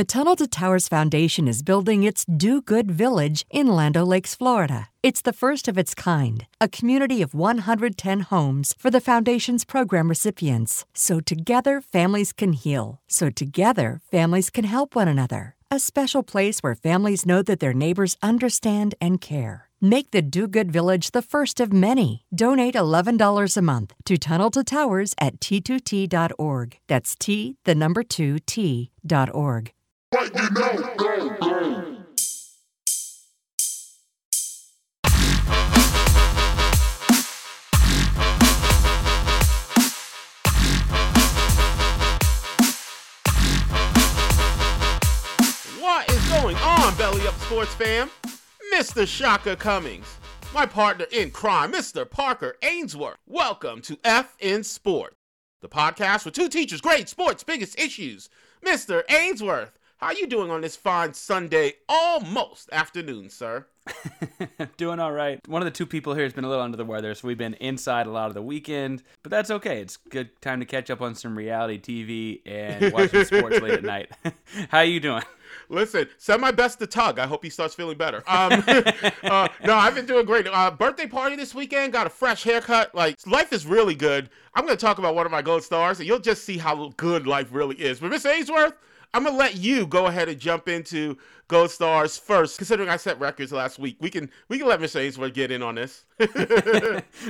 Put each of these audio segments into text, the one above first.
The Tunnel to Towers Foundation is building its Do Good Village in Land O' Lakes, Florida. It's the first of its kind, a community of 110 homes for the Foundation's program recipients. So together, families can heal. So together, families can help one another. A special place where families know that their neighbors understand and care. Make the Do Good Village the first of many. Donate $11 a month to Tunnel to Towers at t2t.org. That's T, the number 2, T.org. What is going on, Belly Up Sports fam? Mr. Shaka Cummings, my partner in crime, Mr. Parker Ainsworth. Welcome to F in Sport, the podcast for two teachers, great sports, biggest issues. Mr. Ainsworth, how you doing on this fine Sunday almost afternoon, sir? Doing all right. One of the two people here has been a little under the weather, so we've been inside a lot of the weekend, but that's okay. It's good time to catch up on some reality TV and watch watching sports late at night. How you doing? Listen, send my best to Tug. I hope he starts feeling better. Um, uh, no, I've been doing great. Uh, birthday party this weekend. Got a fresh haircut. Like life is really good. I'm going to talk about one of my gold stars, and you'll just see how good life really is. But Miss Ainsworth, I'm gonna let you go ahead and jump into Gold Stars first, considering I set records last week. We can we can let Mr. Ainsworth get in on this.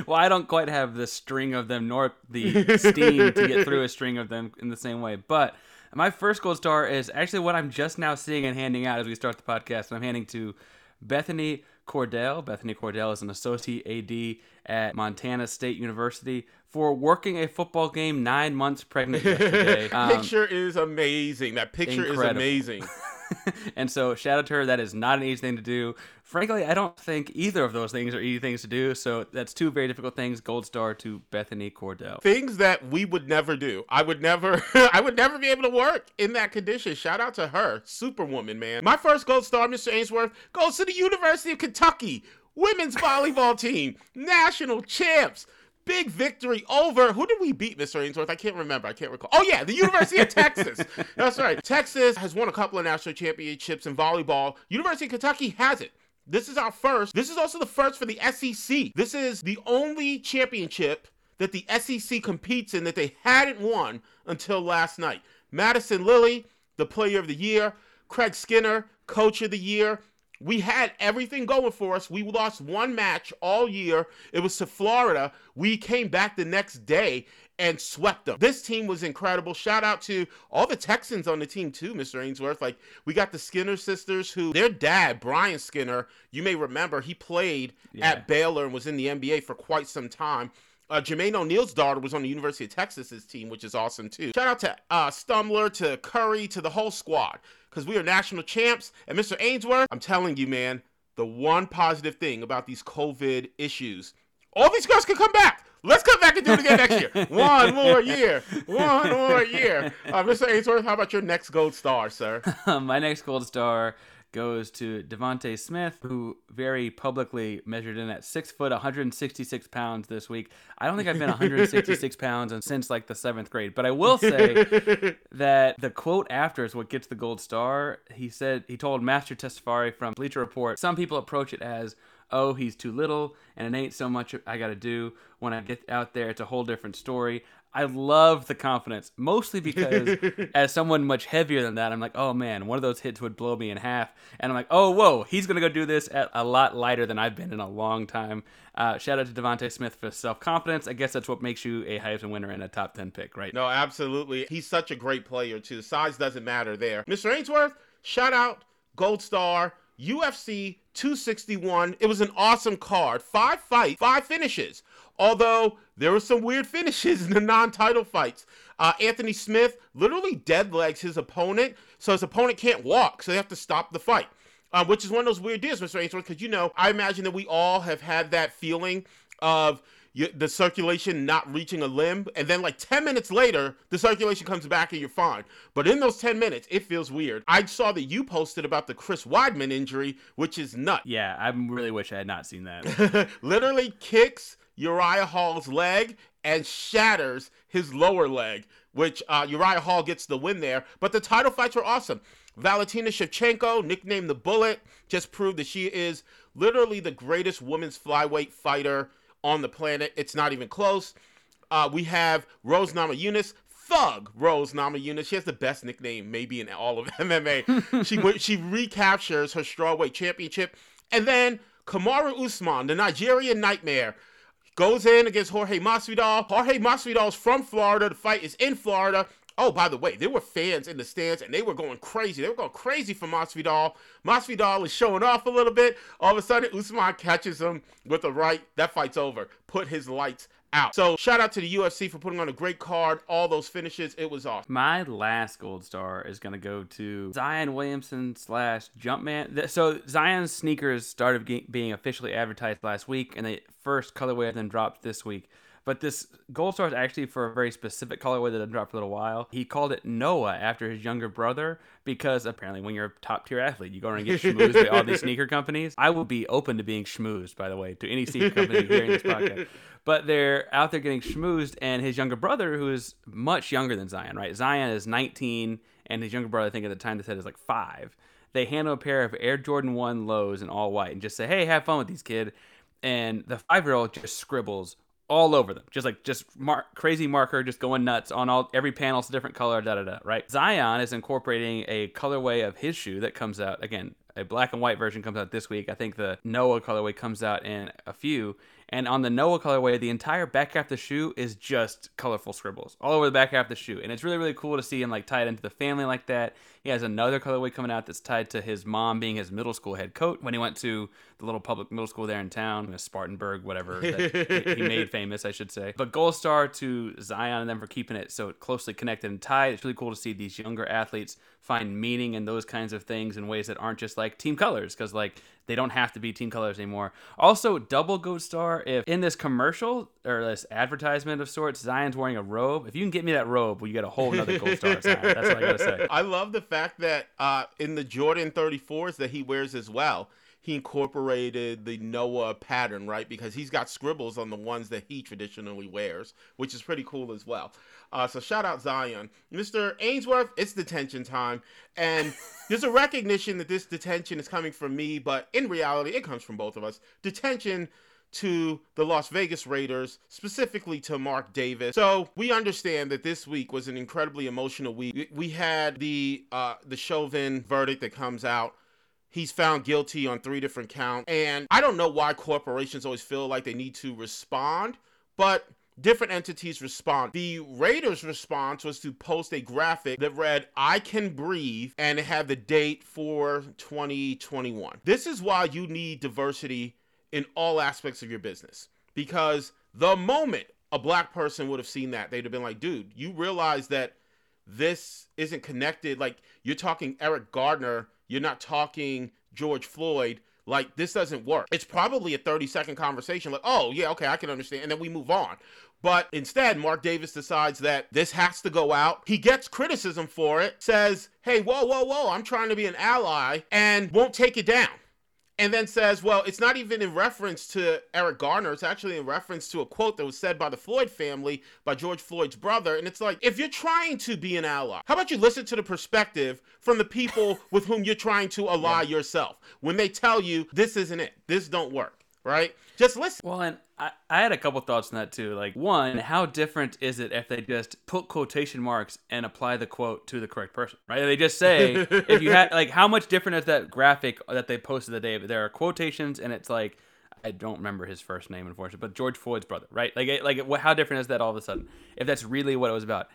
well, I don't quite have the string of them nor the steam to get through a string of them in the same way. But my first gold star is actually what I'm just now seeing and handing out as we start the podcast. I'm handing to Bethany Cordell. Bethany Cordell is an associate AD at Montana State University for working a football game nine months pregnant yesterday. Um, picture is amazing. That picture incredible. is amazing. and so shout out to her. That is not an easy thing to do. Frankly, I don't think either of those things are easy things to do. So that's two very difficult things. Gold star to Bethany Cordell. Things that we would never do. I would never. I would never be able to work in that condition. Shout out to her, Superwoman, man. My first gold star, Mr. Ainsworth, goes to the University of Kentucky women's volleyball team, national champs big victory over who did we beat, Mr. Ainsworth? I can't remember. I can't recall. Oh yeah, the University of Texas. That's right. Texas has won a couple of national championships in volleyball. University of Kentucky has it. This is our first. This is also the first for the SEC. This is the only championship that the SEC competes in that they hadn't won until last night. Madison Lilley, the player of the year. Craig Skinner, coach of the year. We had everything going for us. We lost one match all year. It was to Florida. We came back the next day and swept them. This team was incredible. Shout out to all the Texans on the team too, Mr. Ainsworth. Like we got the Skinner sisters who their dad, Brian Skinner, you may remember, he played Yeah. at Baylor and was in the NBA for quite some time. Uh, Jermaine O'Neal's daughter was on the University of Texas's team, which is awesome too. Shout out to uh, Stumler, to Curry, to the whole squad, because we are national champs. And Mr. Ainsworth, I'm telling you, man, the one positive thing about these COVID issues, all these girls can come back. Let's come back and do it again next year. One more year. One more year. Uh, Mr. Ainsworth, how about your next gold star, sir? My next gold star goes to DeVonta Smith, who very publicly measured in at six foot, 166 pounds this week. I don't think I've been 166 pounds since like the seventh grade, but I will say that the quote after is what gets the gold star. He said he told Master Tesfatsion from Bleacher Report. Some people approach it as oh, he's too little, and it ain't so much I got to do. When I get out there, it's a whole different story. I love the confidence, mostly because as someone much heavier than that, I'm like, oh man, one of those hits would blow me in half. And I'm like, oh, whoa, he's going to go do this at a lot lighter than I've been in a long time. Uh, shout out to DeVonta Smith for self confidence. I guess that's what makes you a Heisman winner and a top 10 pick, right? No, absolutely. He's such a great player, too. Size doesn't matter there. Mr. Ainsworth, shout out, Gold Star, UFC 261. It was an awesome card. Five fights, five finishes. Although there were some weird finishes in the non-title fights. Uh, Anthony Smith literally dead legs his opponent, so his opponent can't walk, so they have to stop the fight. Uh, which is one of those weird deals, Mr. Ainsworth, because you know, I imagine that we all have had that feeling of the circulation not reaching a limb, and then like 10 minutes later, the circulation comes back and you're fine. But in those 10 minutes, it feels weird. I saw that you posted about the Chris Weidman injury, which is nuts. Yeah, I really wish I had not seen that. Literally kicks Uriah Hall's leg and shatters his lower leg, which uh, Uriah Hall gets the win there. But the title fights were awesome. Valentina Shevchenko, nicknamed the Bullet, just proved that she is literally the greatest women's flyweight fighter on the planet. It's not even close. Uh, we have Rose Namajunas, Thug Rose Namajunas. She has the best nickname maybe in all of MMA. she she recaptures her strawweight championship, and then Kamaru Usman, the Nigerian Nightmare, goes in against Jorge Masvidal. Jorge Masvidal is from Florida. The fight is in Florida. Oh, by the way, there were fans in the stands and they were going crazy. They were going crazy for Masvidal. Masvidal is showing off a little bit. All of a sudden, Usman catches him with a right. That fight's over. Put his lights out. So shout out to the UFC for putting on a great card. All those finishes, it was awesome. My last gold star is to go to Zion Williamson slash Jumpman. So Zion's sneakers started being officially advertised last week, and the first colorway of them dropped this week. But this gold star is actually for a very specific colorway that dropped for a little while. He called it Noah after his younger brother because apparently when you're a top tier athlete, you go around and get schmoozed by all these sneaker companies. I would be open to being schmoozed, by the way, to any sneaker company hearing this podcast. But they're out there getting schmoozed, and his younger brother, who is much younger than Zion, right? Zion is 19, and his younger brother, I think at the time they said is like five. They hand him a pair of Air Jordan 1 lows in all white and just say, hey, have fun with these, kid. And the five year old just scribbles all over them, just like just crazy marker, just going nuts on all every panel's a different color, da da da. Right? Zion is incorporating a colorway of his shoe that comes out again. A black and white version comes out this week. I think the Noah colorway comes out in a few. And on the Noah colorway, the entire back half of the shoe is just colorful scribbles all over the back half of the shoe, and it's really really cool to see him like tied into the family like that. He has another colorway coming out that's tied to his mom being his middle school head coach when he went to the little public middle school there in town, Spartanburg, whatever that he made famous, I should say. But gold star to Zion and them for keeping it so closely connected and tied. It's really cool to see these younger athletes find meaning in those kinds of things in ways that aren't just like team colors, because like they don't have to be team colors anymore. Also, double gold star if in this commercial or this advertisement of sorts, Zion's wearing a robe. If you can get me that robe, well, you get a whole nother gold star. Zion. That's what I gotta say. I love the fact that uh, in the Jordan 34s that he wears as well, he incorporated the Noah pattern, right? Because he's got scribbles on the ones that he traditionally wears, which is pretty cool as well. Uh, so shout out Zion. Mr. Ainsworth, it's detention time. And there's a recognition that this detention is coming from me, but in reality, it comes from both of us. Detention to the Las Vegas Raiders, specifically to Mark Davis. So we understand that this week was an incredibly emotional week. We- We had the uh, the Chauvin verdict that comes out. He's found guilty on three different counts, and I don't know why corporations always feel like they need to respond, but different entities respond. The Raiders' response was to post a graphic that read, I can breathe, and had the date for 2021. This is why you need diversity in all aspects of your business. Because the moment a black person would have seen that, they'd have been like, dude, you realize that this isn't connected. Like, you're talking Eric Garner, you're not talking George Floyd. Like, this doesn't work. It's probably a 30 second conversation, like, oh, yeah, okay, I can understand. And then we move on. But instead, Mark Davis decides that this has to go out. He gets criticism for it, says, hey, whoa, whoa, whoa, I'm trying to be an ally, and won't take it down and then says, well, it's not even in reference to Eric Garner. It's actually in reference to a quote that was said by the Floyd family, by George Floyd's brother. And it's like, if you're trying to be an ally, how about you listen to the perspective from the people with whom you're trying to ally yeah. yourself when they tell you this isn't it, this don't work right? Just listen. Well, and I, I had a couple thoughts on that too. Like, one, how different is it if they just put quotation marks and apply the quote to the correct person, right? They just say, if you had, like, how much different is that graphic that they posted the day? There are quotations and it's like, I don't remember his first name, unfortunately, but George Floyd's brother, right? Like, like, how different is that all of a sudden? If that's really what it was about.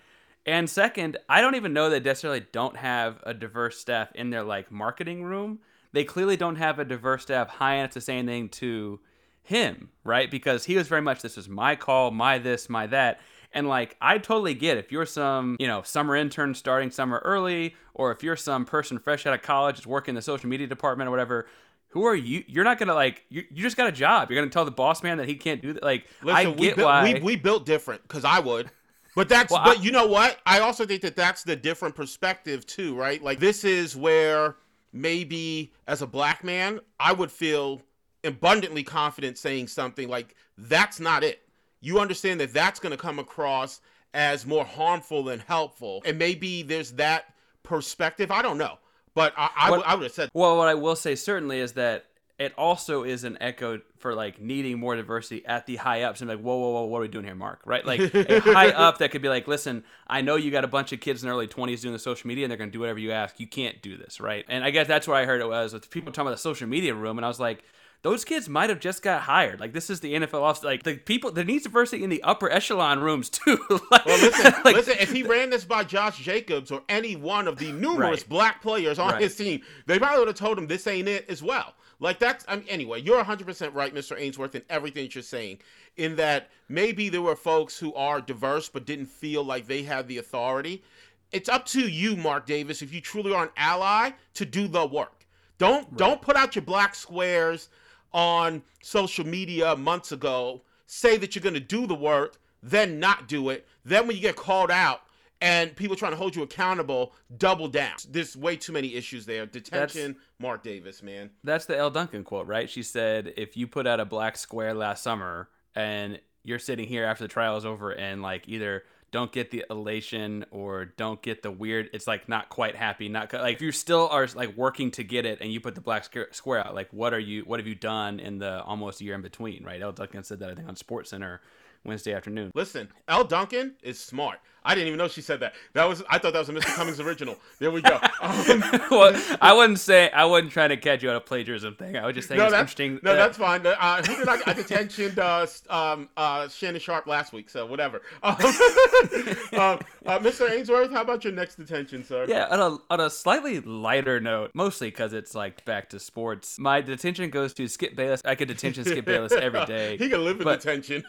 And second, I don't even know they necessarily don't have a diverse staff in their like marketing room they clearly don't have a diverse staff high enough to say anything to him, right? Because he was very much this is my call, my this, my that. And like I totally get if you're some, you know, summer intern starting summer early, or if you're some person fresh out of college that's working in the social media department or whatever, who are you? You're not gonna like you. You just got a job. You're gonna tell the boss man that he can't do that. Like Listen, I get we built, why we, we built different because I would. But that's well, but I, you know what? I also think that that's the different perspective too, right? Like this is where maybe as a black man, I would feel abundantly confident saying something like, that's not it. You understand that that's going to come across as more harmful than helpful. And maybe there's that perspective. I don't know. But I, I, what, I would have said. Well, what I will say certainly is that it also is an echo for like needing more diversity at the high ups and like whoa whoa whoa what are we doing here mark right like a high up that could be like listen i know you got a bunch of kids in their early 20s doing the social media and they're going to do whatever you ask you can't do this right and i guess that's where i heard it was with people talking about the social media room and i was like those kids might have just got hired. Like this is the NFL off. Like the people, there needs diversity in the upper echelon rooms too. like, well, listen, like, listen. If he ran this by Josh Jacobs or any one of the numerous right. black players on right. his team, they probably would have told him this ain't it as well. Like that's I mean, anyway. You're 100 percent right, Mr. Ainsworth, in everything that you're saying. In that maybe there were folks who are diverse but didn't feel like they had the authority. It's up to you, Mark Davis, if you truly are an ally, to do the work. Don't right. don't put out your black squares on social media months ago. Say that you're going to do the work, then not do it. Then when you get called out, and people trying to hold you accountable double down. There's way too many issues there. Detention, that's, Mark Davis, man. That's the Elle Duncan quote, right? She said, "If you put out a black square last summer and you're sitting here after the trial is over and like either don't get the elation or don't get the weird it's like not quite happy not like if you still are like working to get it and you put the black square out like what are you what have you done in the almost year in between right? Elle Duncan said that i think on sports center wednesday afternoon listen Elle Duncan is smart I didn't even know she said that. That was I thought that was a Mr. Cummings original. There we go. Um, well, I wouldn't say I wasn't trying to catch you on a plagiarism thing. I was just saying no, it's interesting. No, that's fine. Uh, who did I, I detentioned uh, um, uh, Shannon Sharpe last week, so whatever. Um, uh, uh, Mr. Ainsworth, how about your next detention, sir? Yeah, on a on a slightly lighter note, mostly because it's like back to sports. My detention goes to Skip Bayless. I could detention Skip Bayless every day. he could live in but, detention.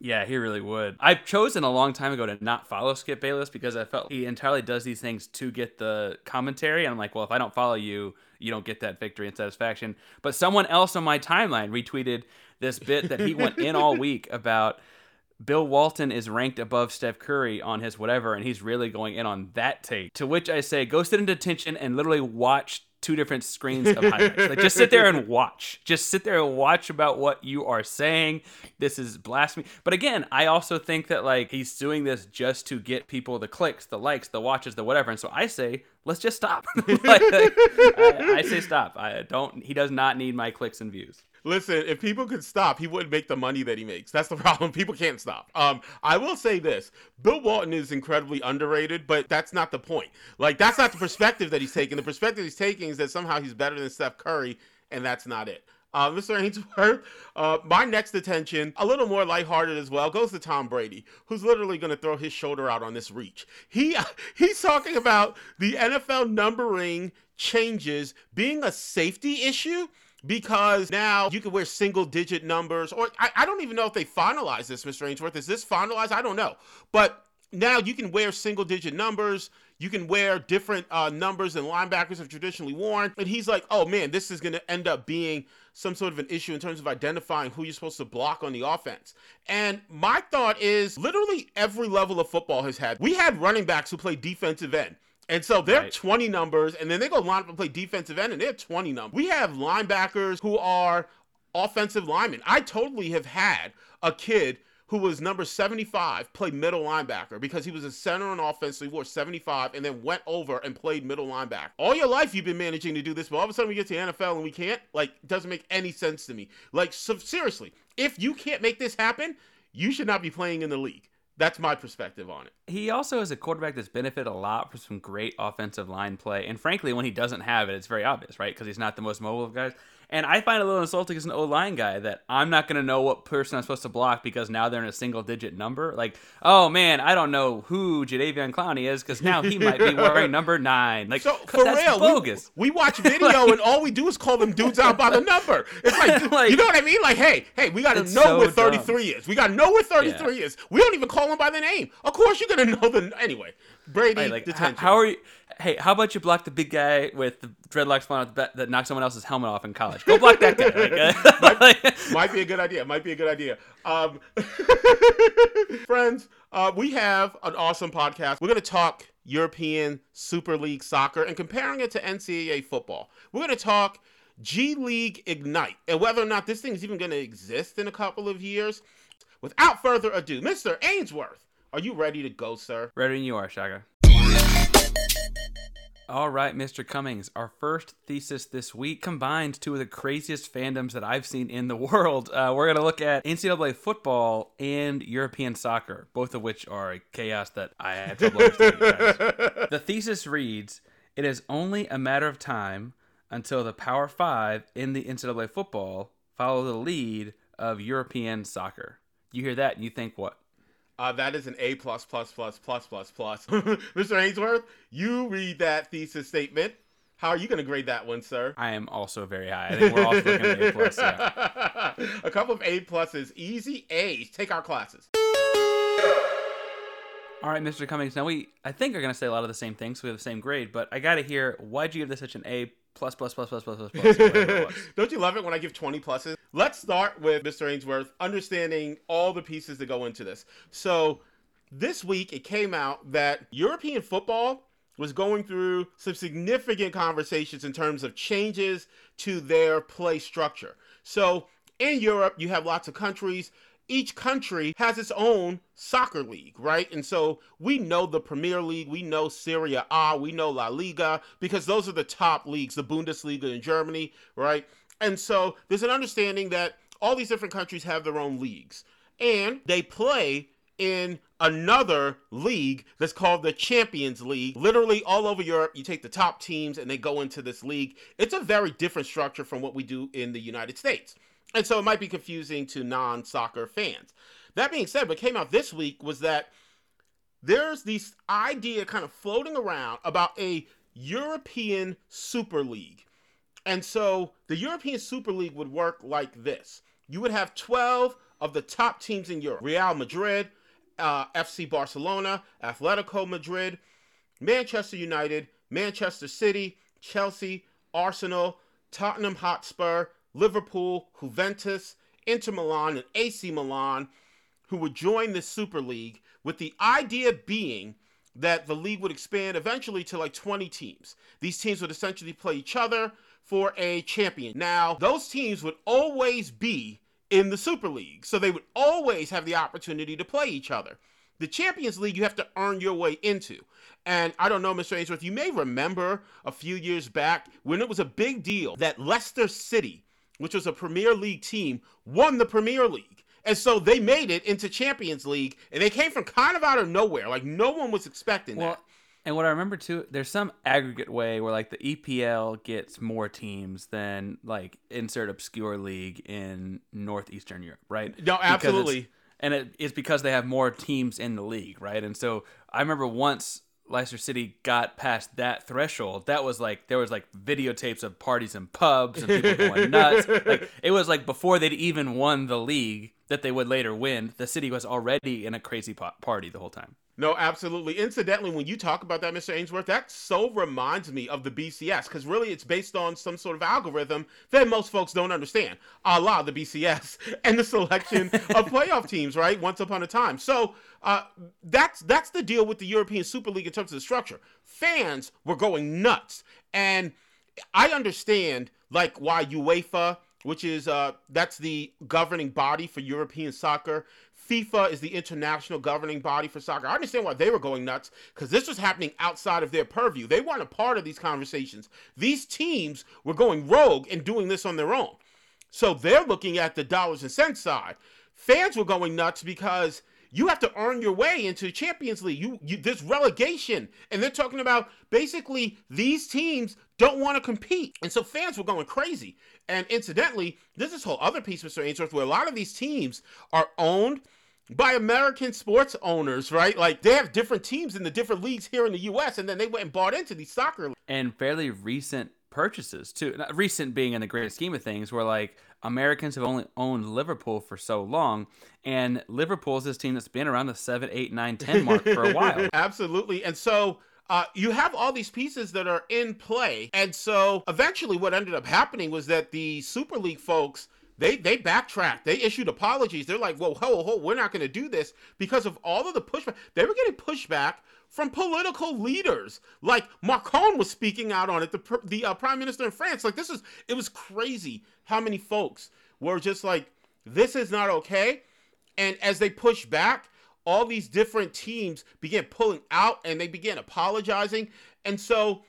Yeah, he really would. I've chosen a long time ago to not follow Skip Bayless because I felt he entirely does these things to get the commentary. And I'm like, well, if I don't follow you, you don't get that victory and satisfaction. But someone else on my timeline retweeted this bit that he went in all week about Bill Walton is ranked above Steph Curry on his whatever, and he's really going in on that take. To which I say, go sit in detention and literally watch two different screens of highlights. like just sit there and watch. Just sit there and watch about what you are saying. This is blasphemy. But again, I also think that like he's doing this just to get people the clicks, the likes, the watches, the whatever. And so I say, let's just stop. like, I, I say stop. I don't. He does not need my clicks and views. Listen, if people could stop, he wouldn't make the money that he makes. That's the problem. People can't stop. Um, I will say this: Bill Walton is incredibly underrated, but that's not the point. Like, that's not the perspective that he's taking. The perspective he's taking is that somehow he's better than Steph Curry, and that's not it. Uh, Mr. Ainsworth, uh, my next attention, a little more lighthearted as well, goes to Tom Brady, who's literally going to throw his shoulder out on this reach. He he's talking about the NFL numbering changes being a safety issue because now you can wear single digit numbers, or I, I don't even know if they finalized this, Mr. Ainsworth. Is this finalized? I don't know. But now you can wear single digit numbers. You can wear different uh, numbers than linebackers have traditionally worn. And he's like, oh man, this is going to end up being some sort of an issue in terms of identifying who you're supposed to block on the offense. And my thought is literally every level of football has had. We had running backs who play defensive end. And so they're right. 20 numbers, and then they go line up and play defensive end, and they're 20 numbers. We have linebackers who are offensive linemen. I totally have had a kid who was number 75 play middle linebacker because he was a center on offense, so he wore 75 and then went over and played middle linebacker. All your life you've been managing to do this, but all of a sudden we get to the NFL and we can't? Like, doesn't make any sense to me. Like, so seriously, if you can't make this happen, you should not be playing in the league. That's my perspective on it. He also is a quarterback that's benefited a lot from some great offensive line play. And frankly, when he doesn't have it, it's very obvious, right? Because he's not the most mobile of guys. And I find it a little insulting as an O line guy that I'm not going to know what person I'm supposed to block because now they're in a single digit number. Like, oh man, I don't know who Jadeveon Clowney is because now he might be wearing number nine. Like, so, for real, bogus. We, we watch video like, and all we do is call them dudes out by the number. It's like, like you know what I mean? Like, hey, hey, we got to know so where 33 dumb. is. We got to know where 33 yeah. is. We don't even call them by the name. Of course, you're going to know the anyway. Brady, right, like, detention. How, how are you? Hey, how about you block the big guy with the dreadlocks falling that, that knocks someone else's helmet off in college? Go block that guy. Like, uh, might, might, be a good idea. Might be a good idea. Um, friends, uh, we have an awesome podcast. We're going to talk European Super League soccer and comparing it to NCAA football. We're going to talk G League Ignite and whether or not this thing is even going to exist in a couple of years. Without further ado, Mr. Ainsworth, are you ready to go, sir? Ready you are, Shaka. All right, Mr. Cummings, our first thesis this week combines two of the craziest fandoms that I've seen in the world. Uh, we're going to look at NCAA football and European soccer, both of which are a chaos that I had trouble understanding. the thesis reads It is only a matter of time until the Power Five in the NCAA football follow the lead of European soccer. You hear that and you think what? Uh, that is an A plus plus plus plus plus plus. Mr. Ainsworth, you read that thesis statement. How are you going to grade that one, sir? I am also very high. I think we're all looking at A plus. Yeah. a couple of A pluses, easy A's. Take our classes. All right, Mr. Cummings. Now we, I think, are going to say a lot of the same things. So we have the same grade, but I got to hear why'd you give this such an A plus plus plus plus plus plus plus. Don't you love it when I give 20 pluses? Let's start with Mr. Ainsworth understanding all the pieces that go into this. So this week it came out that European football was going through some significant conversations in terms of changes to their play structure. So in Europe, you have lots of countries each country has its own soccer league, right? And so we know the Premier League, we know Serie A, we know La Liga, because those are the top leagues, the Bundesliga in Germany, right? And so there's an understanding that all these different countries have their own leagues. And they play in another league that's called the Champions League. Literally all over Europe, you take the top teams and they go into this league. It's a very different structure from what we do in the United States. And so it might be confusing to non soccer fans. That being said, what came out this week was that there's this idea kind of floating around about a European Super League. And so the European Super League would work like this you would have 12 of the top teams in Europe Real Madrid, uh, FC Barcelona, Atletico Madrid, Manchester United, Manchester City, Chelsea, Arsenal, Tottenham Hotspur, Liverpool, Juventus, Inter Milan, and AC Milan, who would join the Super League, with the idea being that the league would expand eventually to like 20 teams. These teams would essentially play each other for a champion. Now, those teams would always be in the Super League, so they would always have the opportunity to play each other. The Champions League, you have to earn your way into. And I don't know, Mr. Ainsworth, you may remember a few years back when it was a big deal that Leicester City which was a Premier League team, won the Premier League. And so they made it into Champions League, and they came from kind of out of nowhere. Like no one was expecting well, that. And what I remember too, there's some aggregate way where like the EPL gets more teams than like insert obscure league in northeastern Europe, right? No, absolutely. and it, it's because they have more teams in the league, right? And so I remember once Leicester City got past that threshold, that was like there was like videotapes of parties in pubs and people going nuts. Like it was like before they'd even won the league that they would later win. The city was already in a crazy party the whole time. No, absolutely. Incidentally, when you talk about that, Mr. Ainsworth, that so reminds me of the BCS because really it's based on some sort of algorithm that most folks don't understand, a la the BCS and the selection of playoff teams, right? Once upon a time. So uh, that's that's the deal with the European Super League in terms of the structure. Fans were going nuts, and I understand like why UEFA, which is uh, that's the governing body for European soccer. FIFA is the international governing body for soccer. I understand why they were going nuts because this was happening outside of their purview. They weren't a part of these conversations. These teams were going rogue and doing this on their own. So they're looking at the dollars and cents side. Fans were going nuts because you have to earn your way into the Champions League. You, you relegation, and they're talking about basically these teams don't want to compete, and so fans were going crazy. And incidentally, this whole other piece, Mr. Ainsworth, where a lot of these teams are owned by American sports owners, right? Like they have different teams in the different leagues here in the U.S., and then they went and bought into these soccer. and fairly recent purchases too. Not recent being in the great scheme of things, where like Americans have only owned Liverpool for so long, and Liverpool's this team that's been around the seven, eight, nine, ten mark for a while. Absolutely. And so uh, you have all these pieces that are in play. And so eventually what ended up happening was that the Super League folks they they backtracked. They issued apologies. They're like, "Whoa, ho, ho, we're not going to do this because of all of the pushback." They were getting pushback from political leaders. Like Macron was speaking out on it. The the uh, prime minister in France. Like this is it was crazy how many folks were just like, "This is not okay." And as they push back, all these different teams began pulling out and they began apologizing. And so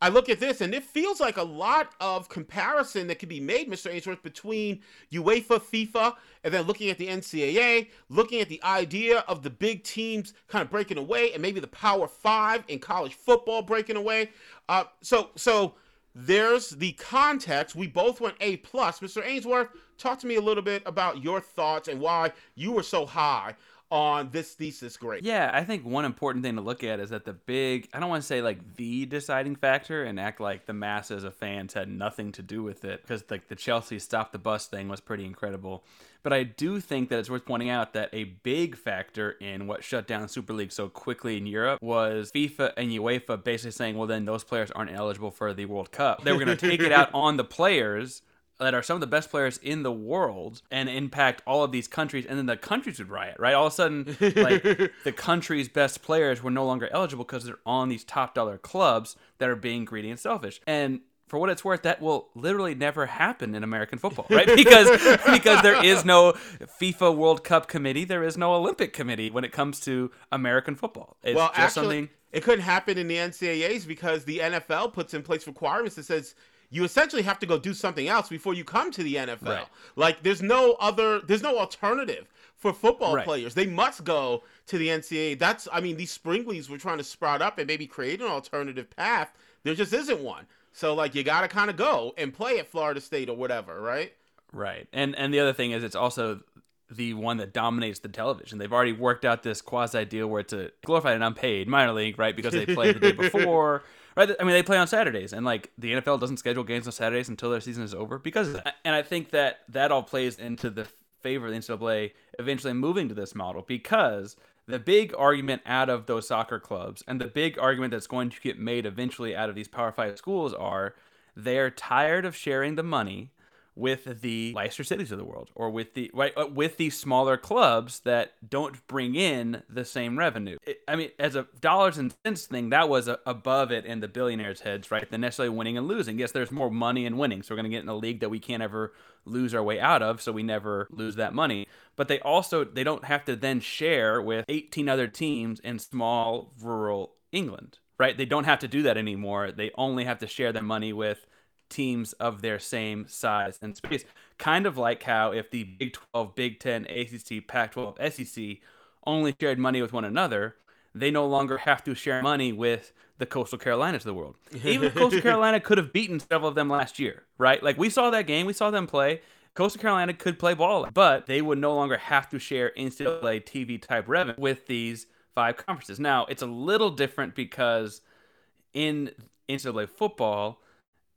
I look at this and it feels like a lot of comparison that can be made, Mr. Ainsworth, between UEFA, FIFA, and then looking at the NCAA, looking at the idea of the big teams kind of breaking away, and maybe the Power Five in college football breaking away. Uh, so, so there's the context. We both went A plus. Mr. Ainsworth, talk to me a little bit about your thoughts and why you were so high on this thesis grade. Yeah, I think one important thing to look at is that the big, I don't want to say like the deciding factor and act like the masses of fans had nothing to do with it because like the Chelsea stop the bus thing was pretty incredible. But I do think that it's worth pointing out that a big factor in what shut down Super League so quickly in Europe was FIFA and UEFA basically saying, well, then those players aren't eligible for the World Cup. They were going to take it out on the players that are some of the best players in the world and impact all of these countries and then the countries would riot right? All of a sudden like the country's best players were no longer eligible because they're on these top dollar clubs that are being greedy and selfish. And for what it's worth that will literally never happen in american football right? Because because there is no fifa world cup committee there is no olympic committee when it comes to american football. It's well, just actually, something it couldn't happen in the NCAAs because the NFL puts in place requirements that says you essentially have to go do something else before you come to the NFL. Right. Like there's no other, there's no alternative for football Right. players. They must go to the NCAA. That's, I mean, these spring leagues were trying to sprout up and maybe create an alternative path. There just isn't one. So like you got to kind of go and play at Florida State or whatever, right? Right. And and the other thing is it's also the one that dominates the television. They've already worked out this quasi deal where it's a glorified and unpaid minor league, right? Because they played the day before. Right? I mean, they play on Saturdays, and like the NFL doesn't schedule games on Saturdays until their season is over because of that. And I think that that all plays into the favor of the NCAA eventually moving to this model because the big argument out of those soccer clubs and the big argument that's going to get made eventually out of these Power Five schools are they're tired of sharing the money with the Leicester Cities of the world, or with the right uh, with these smaller clubs that don't bring in the same revenue. It, I mean, as a dollars and cents thing, that was a, above it in the billionaires' heads, right? Than necessarily winning and losing. Yes, there's more money in winning, so we're going to get in a league that we can't ever lose our way out of, so we never lose that money. But they also they don't have to then share with 18 other teams in small rural England, right? They don't have to do that anymore. They only have to share their money with teams of their same size and space. Kind of like how if the Big 12, Big 10, ACC, Pac 12, SEC only shared money with one another, they no longer have to share money with the Coastal Carolinas of the world. Even Coastal Carolina could have beaten several of them last year, right? Like we saw that game, we saw them play. Coastal Carolina could play ball, but they would no longer have to share NCAA TV type revenue with these five conferences. Now, it's a little different because in NCAA football,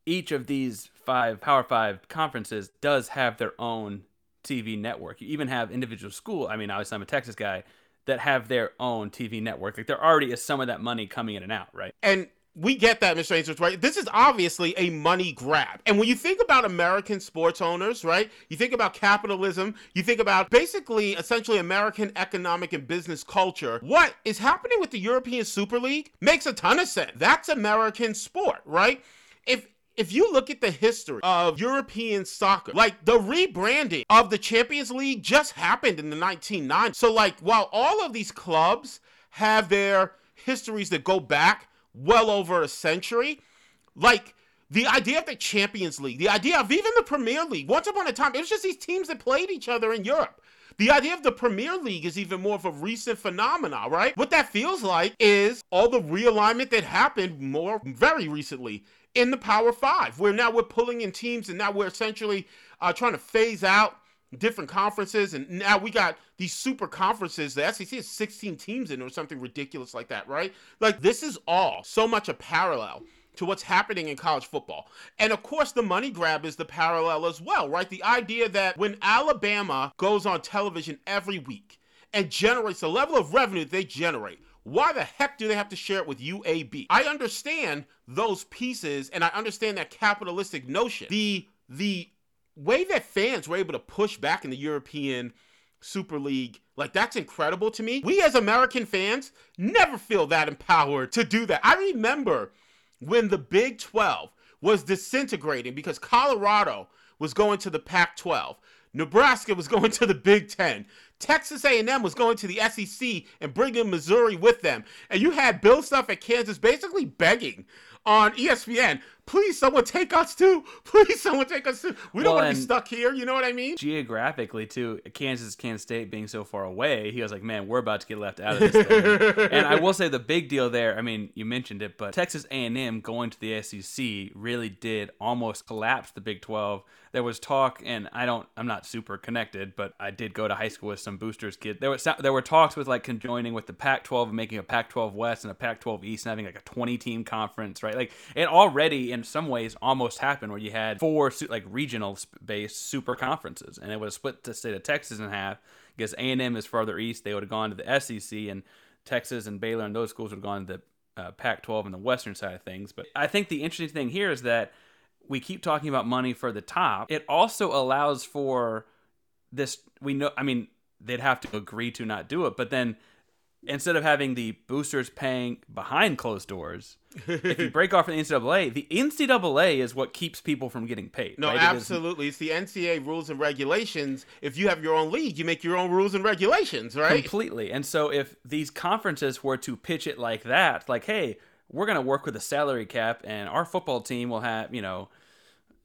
each of these five Power Five conferences does have their own TV network. You even have individual school. I mean, obviously, I'm a Texas guy that have their own TV network. Like there already is some of that money coming in and out, right? And we get that, Mr. Ainsworth, right? This is obviously a money grab. And when you think about American sports owners, right, you think about capitalism, you think about basically, essentially, American economic and business culture. What is happening with the European Super League makes a ton of sense. That's American sport, right? If if you look at the history of European soccer, like the rebranding of the Champions League just happened in the 1990s. So, like, while all of these clubs have their histories that go back well over a century. Like the idea of the Champions League, the idea of even the Premier League, once upon a time, it was just these teams that played each other in Europe. The idea of the Premier League is even more of a recent phenomenon, right? What that feels like is all the realignment that happened more very recently in the Power Five, where now we're pulling in teams and now we're essentially uh, trying to phase out different conferences, and now we got these super conferences. The SEC has 16 teams in or something ridiculous like that, right? Like this is all so much a parallel to what's happening in college football. And of course, the money grab is the parallel as well, right? The idea that when Alabama goes on television every week and generates the level of revenue they generate, why the heck do they have to share it with UAB? I understand those pieces and I understand that capitalistic notion. The the way that fans were able to push back in the European Super League, like that's incredible to me. We as American fans never feel that empowered to do that. I remember when the Big 12 was disintegrating because Colorado was going to the Pac 12. Nebraska was going to the Big 10. Texas A&M was going to the SEC and bringing Missouri with them. And you had Bill Self at Kansas basically begging on ESPN, please someone take us too. Please someone take us too. We don't Well, want to be stuck here. You know what I mean? Geographically, too, Kansas, Kansas State being so far away, he was like, "Man, we're about to get left out of this." and I will say the big deal there. I mean, you mentioned it, but Texas A&M going to the SEC really did almost collapse the Big 12. There was talk, and I don't, I'm not super connected, but I did go to high school with some boosters kids. There was there were talks with like conjoining with the Pac-12 and making a Pac-12 West and a Pac-12 East and having like a 20 team conference, right? Like it already in some ways almost happened where you had four like regional based super conferences, and it was split the state of Texas in half because A&M is further east. They would have gone to the SEC, and Texas and Baylor and those schools would have gone to the uh, Pac-12 and the western side of things. But I think the interesting thing here is that we keep talking about money for the top. It also allows for this. We know. I mean, they'd have to agree to not do it, but then instead of having the boosters paying behind closed doors, if you break off from the NCAA, the NCAA is what keeps people from getting paid. No, right? It absolutely. It's the NCAA rules and regulations. If you have your own league, you make your own rules and regulations, right? Completely. And so if these conferences were to pitch it like that, like, hey, we're going to work with a salary cap and our football team will have, you know,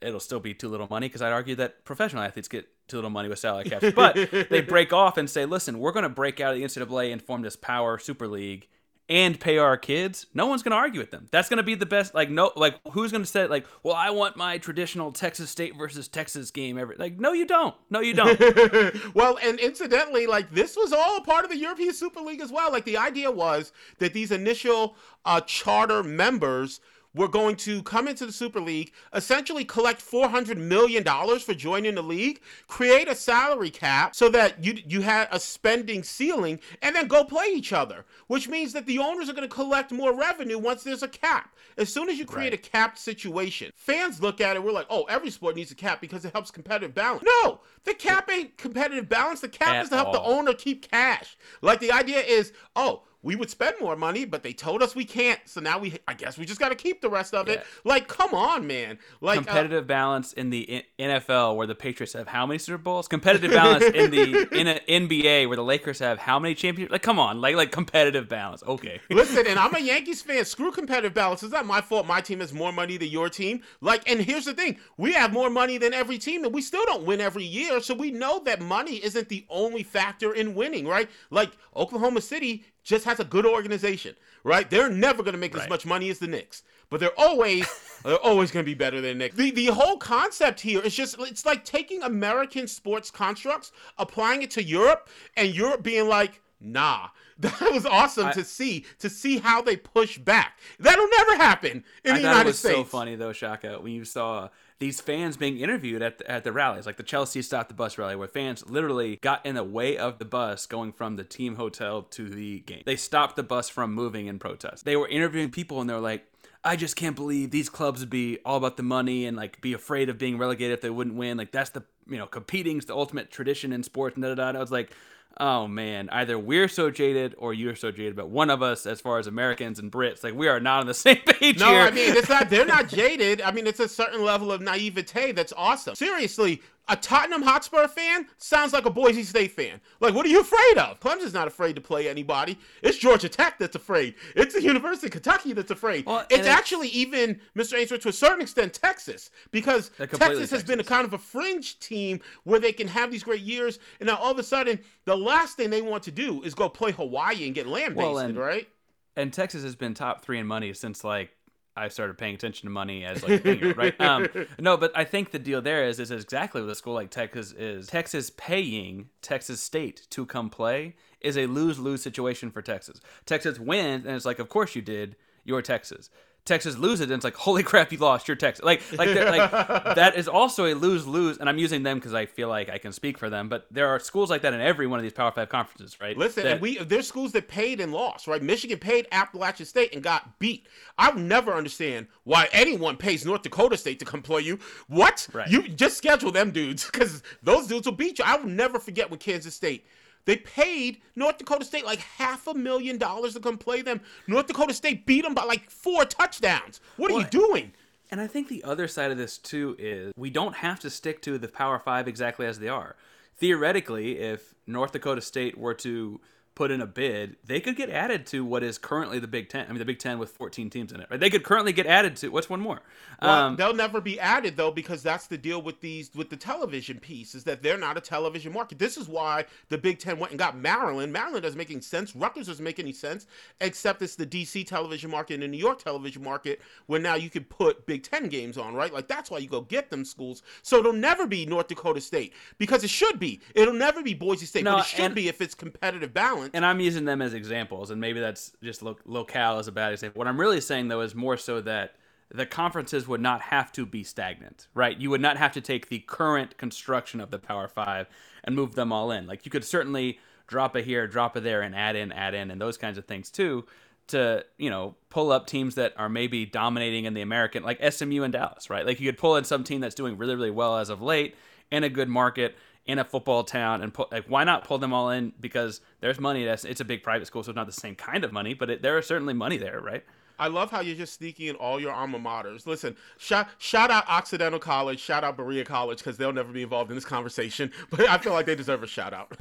it'll still be too little money because I'd argue that professional athletes get too little money with salary caps. But they break off and say, listen, we're going to break out of the NCAA and form this power super league and pay our kids. No one's going to argue with them. That's going to be the best. Like, no, like, who's going to say, like, well, I want my traditional Texas State versus Texas game every. Like, no, you don't. No, you don't. well, and incidentally, like this was all part of the European Super League as well. Like the idea was that these initial uh, charter members were going to come into the Super League, essentially collect four hundred million dollars for joining the league, create a salary cap so that you you had a spending ceiling, and then go play each other. Which means that the owners are going to collect more revenue once there's a cap. As soon as you create a capped situation, fans look at it. We're like, oh, every sport needs a cap because it helps competitive balance. No, the cap ain't competitive balance. The cap At is to help the owner keep cash. Like the idea is, oh, we would spend more money, but they told us we can't. So now we, I guess, we just got to keep the rest of it. Like, come on, man. Like, uh, competitive balance in the NFL where the Patriots have how many Super Bowls? Competitive balance in the in a NBA where the Lakers have how many championships? Like, come on, like like competitive balance. Okay. Listen, and I'm a Yankees fan. Screw competitive balance. It's not my fault. My team has more money than your team. Like, and here's the thing: we have more money than every team, and we still don't win every year. So we know that money isn't the only factor in winning, right? Like Oklahoma City just has a good organization, right? They're never going to make as much money as the Knicks, but they're always they're always going to be better than the Knicks. The the whole concept here is just it's like taking American sports constructs, applying it to Europe, and Europe being like, nah. That was awesome I- to see to see how they push back. That'll never happen in I the United it was States. so funny though, Shaka, when you saw these fans being interviewed at the, at the rallies, like the Chelsea stop the bus rally, where fans literally got in the way of the bus going from the team hotel to the game. They stopped the bus from moving in protest. They were interviewing people, and they're like. I just can't believe these clubs would be all about the money and like be afraid of being relegated if they wouldn't win. Like that's the you know competing's the ultimate tradition in sports. And da da da. I was like, oh man, either we're so jaded or you're so jaded. But one of us, as far as Americans and Brits, like we are not on the same page No, here. I mean it's not. They're not jaded. I mean it's a certain level of naivete that's awesome. Seriously, a Tottenham Hotspur fan sounds like a Boise State fan. Like, what are you afraid of? Clemson's not afraid to play anybody. It's Georgia Tech that's afraid. It's the University of Kentucky that's afraid. Well, it's it's- actually even Mr. Ainsworth to a certain extent Texas because Texas has been a kind of a fringe team where they can have these great years, and now all of a sudden the last thing they want to do is go play Hawaii and get land Well, and- right? and Texas has been top three in money since like I started paying attention to money as like a thing, right? Um, no, but I think the deal there is is exactly what a school like Texas is. Texas paying Texas State to come play is a lose lose situation for Texas. Texas wins, and it's like, of course you did. You're Texas. Texas loses, and it's like, holy crap, you lost. You're Texas. Like, like, like that is also a lose lose. And I'm using them because I feel like I can speak for them. But there are schools like that in every one of these Power Five conferences, right? Listen, That- and we there's schools that paid and lost, right? Michigan paid Appalachian State and got beat. I'll never understand why anyone pays North Dakota State to come play you. What? Right. You just schedule them dudes because those dudes will beat you. I will never forget when Kansas State. They paid North Dakota State like half a million dollars to come play them. North Dakota State beat them by like four touchdowns. What are Well, you doing? And I think the other side of this too is we don't have to stick to the Power Five exactly as they are. Theoretically, if North Dakota State were to put in a bid, they could get added to what is currently the Big Ten. I mean, the Big Ten with 14 teams in it. Right? They could currently get added to what's one more? Well, Um, they'll never be added though because that's the deal with these with the television piece is that they're not a television market. This is why the Big Ten went and got Maryland. Maryland doesn't make any sense. Rutgers doesn't make any sense except it's the DC television market and the New York television market where now you can put Big Ten games on, right? Like that's why you go get them schools. So it'll never be North Dakota State because it should be. It'll never be Boise State, No, but it should and- be if it's competitive balance. And I'm using them as examples, and maybe that's just lo- locale as a bad example. What I'm really saying though is more so that the conferences would not have to be stagnant, right? You would not have to take the current construction of the Power Five and move them all in. Like you could certainly drop a here, drop a there, and add in, add in, and those kinds of things too. To you know, pull up teams that are maybe dominating in the American, like SMU and Dallas, right? Like you could pull in some team that's doing really, really well as of late in a good market in a football town, and pull, like why not pull them all in? Because there's money. That's it's a big private school, so it's not the same kind of money, but it, there is certainly money there, right? I love how you're just sneaking in all your alma maters. Listen, shout shout out Occidental College, shout out Berea College because they'll never be involved in this conversation, but I feel like they deserve a shout out.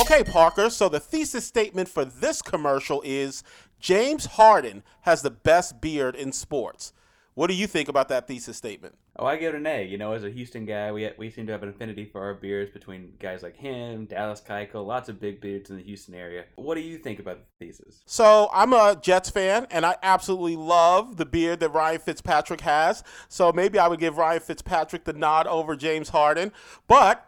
Okay, Parker. So the thesis statement for this commercial is James Harden has the best beard in sports. What do you think about that thesis statement? Oh, I give it an A. You know, as a Houston guy, we we seem to have an affinity for our beards between guys like him, Dallas Keuchel, lots of big beards in the Houston area. What do you think about the thesis? So I'm a Jets fan, and I absolutely love the beard that Ryan Fitzpatrick has. So maybe I would give Ryan Fitzpatrick the nod over James Harden. But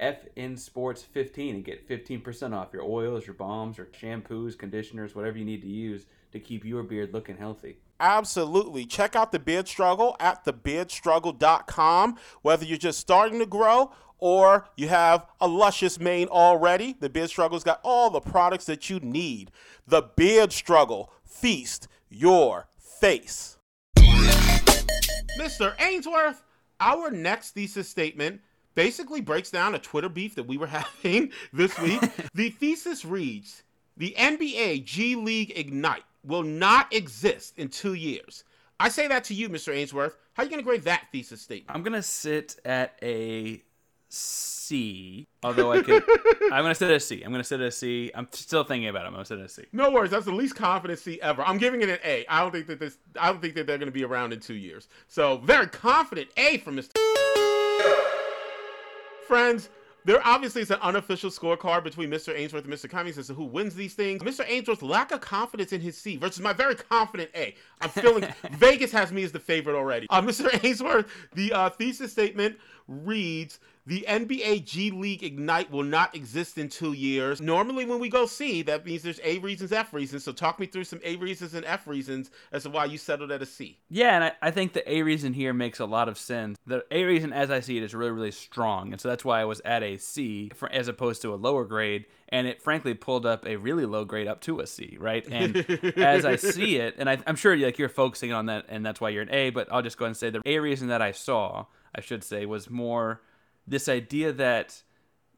FN Sports 15 and get 15% off your oils, your balms, your shampoos, conditioners, whatever you need to use to keep your beard looking healthy. Absolutely. Check out the Beard Struggle at thebeardstruggle.com. Whether you're just starting to grow or you have a luscious mane already, the Beard Struggle's got all the products that you need. The Beard Struggle. Feast your face. Mr. Ainsworth, our next thesis statement basically breaks down a Twitter beef that we were having this week. the thesis reads The NBA G League Ignite will not exist in two years. I say that to you, Mr. Ainsworth. How are you going to grade that thesis statement? I'm gonna sit at a C. Although I could, I'm gonna sit at a C. I'm gonna sit at a C. I'm still thinking about it. I'm gonna sit at a C. No worries. That's the least confident C ever. I'm giving it an A. I don't think that this. I don't think that they're going to be around in two years. So very confident A from Mr. Friends, there obviously is an unofficial scorecard between Mr. Ainsworth and Mr. Cummings as to who wins these things. Mr. Ainsworth's lack of confidence in his C versus my very confident A. I'm feeling Vegas has me as the favorite already. Uh, Mr. Ainsworth, the uh, thesis statement reads the NBA G League Ignite will not exist in two years. Normally, when we go C, that means there's A reasons, F reasons. So, talk me through some A reasons and F reasons as to why you settled at a C. Yeah, and I, I think the A reason here makes a lot of sense. The A reason, as I see it, is really, really strong. And so that's why I was at a C for, as opposed to a lower grade. And it frankly pulled up a really low grade up to a C, right? And as I see it, and I, I'm sure like you're focusing on that, and that's why you're an A, but I'll just go ahead and say the A reason that I saw, I should say, was more this idea that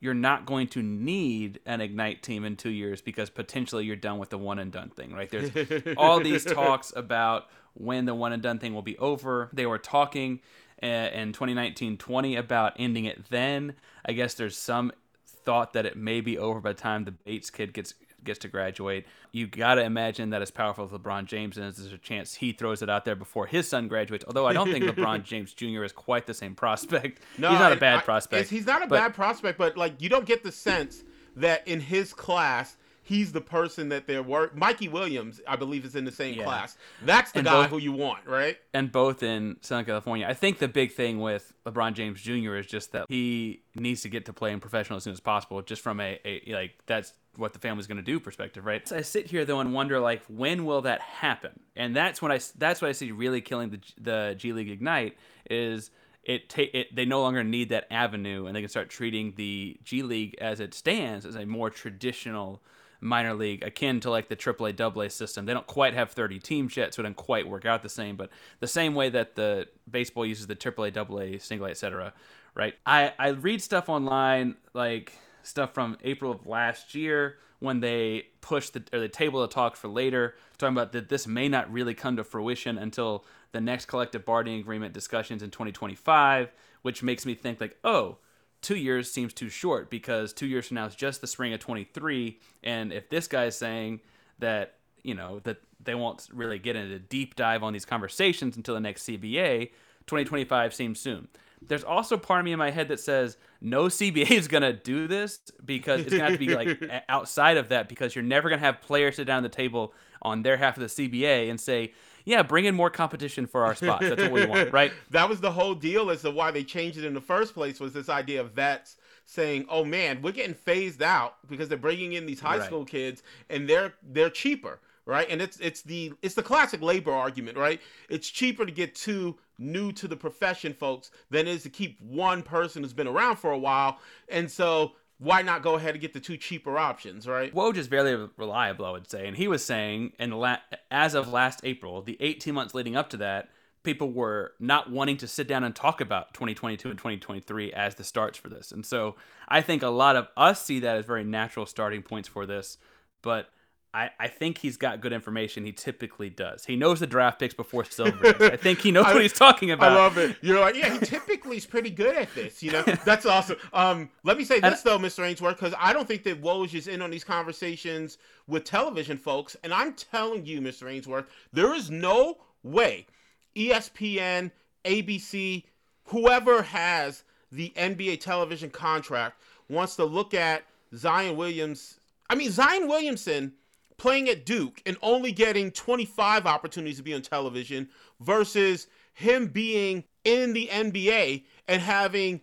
you're not going to need an ignite team in two years because potentially you're done with the one and done thing right? There's all these talks about when the one and done thing will be over. They were talking uh, in 2019-20 about ending it then. I guess there's some thought that it may be over by the time the bates kid gets gets to graduate. You got to imagine that as powerful as LeBron James is, there's a chance he throws it out there before his son graduates. Although I don't think LeBron James Jr. is quite the same prospect. No, he's not I- a bad prospect. He's not a but- bad prospect, but like you don't get the sense that in his class he's the person that they're work. Mikey Williams, I believe, is in the same Yeah. class. That's the And guy both- who you want, right? and both in Southern California. I think the big thing with LeBron James Jr. is just that he needs to get to play in professional as soon as possible, just from a, a like that's what the family's going to do perspective, right? So I sit here though and wonder like when will that happen? And that's when I that's what I see really killing the the G League Ignite is it, ta- it they no longer need that avenue and they can start treating the G League as it stands as a more traditional minor league akin to like the AAA AA system. They don't quite have 30 teams yet, so it doesn't quite work out the same, but the same way that the baseball uses the AAA AA single A, etc. Right? I I read stuff online like stuff from April of last year when they pushed the or the table of talk for later, talking about that this may not really come to fruition until the next collective bargaining agreement discussions in 2025, which makes me think like, oh, two years seems too short because two years from now is just the spring of 23 and if this guy is saying that you know that they won't really get into a deep dive on these conversations until the next cba 2025 seems soon. There's also part of me in my head that says no cba is going to do this because it's going to have to be like outside of that because you're never going to have players sit down at the table on their half of the cba and say yeah bring in more competition for our spots that's what we want right That was the whole deal as to why they changed it in the first place was this idea of vets saying, "Oh man, we're getting phased out because they're bringing in these high Right. school kids and they're they're cheaper." Right, and it's it's the it's the classic labor argument, right? It's cheaper to get two new to the profession folks than it is to keep one person who's been around for a while, and so why not go ahead and get the two cheaper options, right? Woj is barely reliable, I would say, and he was saying, in la- as of last April, the 18 months leading up to that, people were not wanting to sit down and talk about 2022 and 2023 as the starts for this, and so I think a lot of us see that as very natural starting points for this, but. I, I think he's got good information. He typically does. He knows the draft picks before Silver. I think he knows I- what he's talking about. I love it. You're like, yeah, he typically is pretty good at this. You know, that's awesome. Um, let me say this though, Mr. Ainsworth, because I don't think that Woj is in on these conversations with television folks, and I'm telling you, Mr. Ainsworth, there is no way ESPN, ABC, whoever has the NBA television contract wants to look at Zion Williams. I mean, Zion Williamson playing at Duke and only getting 25 opportunities to be on television versus him being in the NBA and having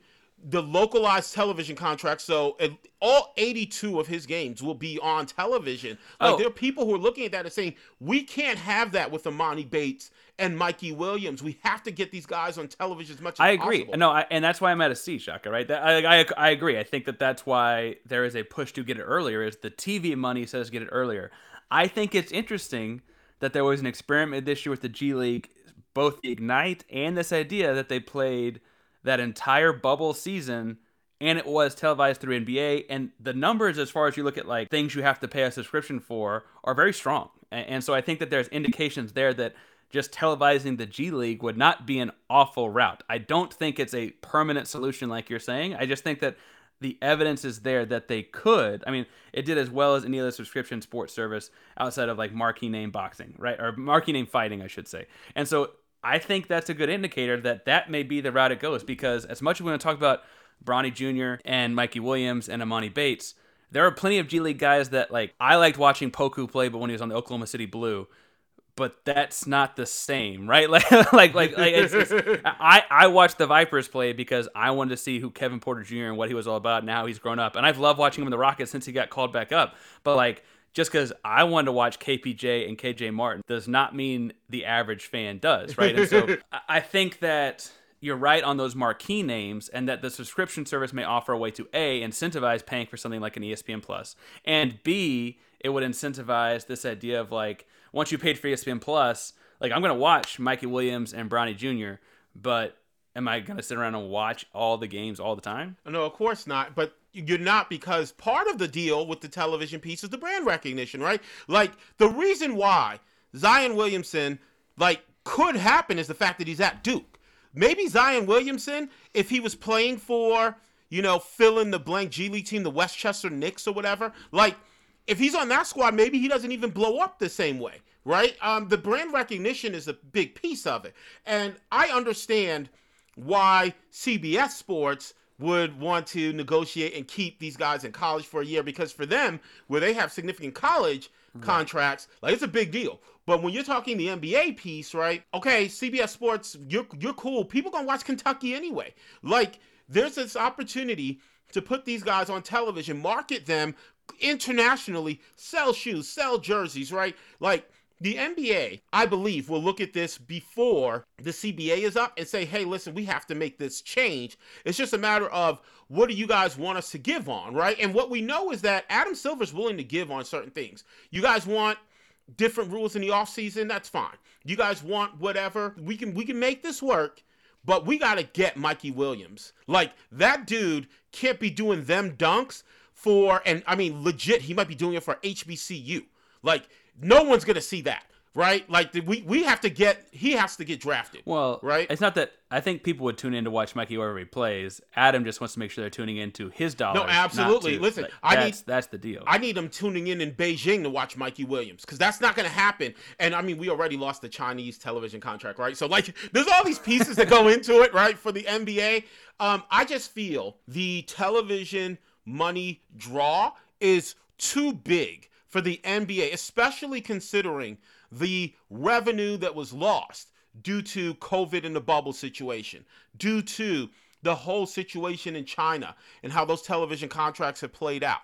the localized television contract. So all 82 of his games will be on television. Like Oh. there are people who are looking at that and saying, we can't have that with Emoni Bates and Mikey Williams. We have to get these guys on television as much as I agree. possible. No, I, and that's why I'm at a C, Chaka. Right? That, I, I I agree. I think that that's why there is a push to get it earlier. Is the TV money says get it earlier. I think it's interesting that there was an experiment this year with the G League, both the Ignite and this idea that they played that entire bubble season and it was televised through NBA. And the numbers, as far as you look at like things you have to pay a subscription for, are very strong. And, and so I think that there's indications there that just televising the G League would not be an awful route. I don't think it's a permanent solution like you're saying. I just think that the evidence is there that they could. I mean, it did as well as any other subscription sports service outside of like marquee name boxing, right? Or marquee name fighting, I should say. And so I think that's a good indicator that that may be the route it goes because as much as we want to talk about Bronny Jr. and Mikey Williams and Emoni Bates, there are plenty of G League guys that like I liked watching Poku play, but when he was on the Oklahoma City Blue, but that's not the same, right? Like, like, like, like it's, it's, I, I watched the Vipers play because I wanted to see who Kevin Porter Jr. and what he was all about. Now he's grown up, and I've loved watching him in the Rockets since he got called back up. But like, just because I wanted to watch KPJ and KJ Martin does not mean the average fan does, right? And so I think that you're right on those marquee names and that the subscription service may offer a way to a incentivize paying for something like an espn plus and b it would incentivize this idea of like once you paid for espn plus like i'm to watch mikey williams and bronny jr but am i to sit around and watch all the games all the time No, of course not. But you're not because part of the deal with the television piece is the brand recognition, right? Like the reason why Zion Williamson like could happen is the fact that he's at Duke. Maybe Zion Williamson, if he was playing for, you know, fill in the blank G League team, the Westchester Knicks or whatever, like if he's on that squad, maybe he doesn't even blow up the same way, right? Um, the brand recognition is a big piece of it. And I understand why CBS Sports would want to negotiate and keep these guys in college for a year because for them, where they have significant college contracts, like it's a big deal. But when you're talking the NBA piece, right? Okay, CBS Sports, you're you're cool. People gonna watch Kentucky anyway. Like there's this opportunity to put these guys on television, market them internationally, sell shoes, sell jerseys, right? Like the NBA, I believe, will look at this before the CBA is up and say, hey, listen, we have to make this change. It's just a matter of what do you guys want us to give on, right? And what we know is that Adam Silver's willing to give on certain things. You guys want different rules in the offseason, that's fine. You guys want whatever, we can we can make this work. But we got to get Mikey Williams. Like, that dude can't be doing them dunks for, and I mean, legit, he might be doing it for HBCU. Like, no one's going to see that, right? Like, we, we have to get, he has to get drafted. Well, right? It's not that I think people would tune in to watch Mikey wherever he plays. Adam just wants to make sure they're tuning into his dollars. No, absolutely. to- Listen, like, I need- that's, that's the deal. I need them tuning in in Beijing to watch Mikey Williams because that's not going to happen. And I mean, we already lost the Chinese television contract, right? So like, there's all these pieces that go into it, right? For the NBA, um, I just feel the television money draw is too big for the NBA, especially considering the revenue that was lost due to COVID and the bubble situation, due to the whole situation in China and how those television contracts have played out.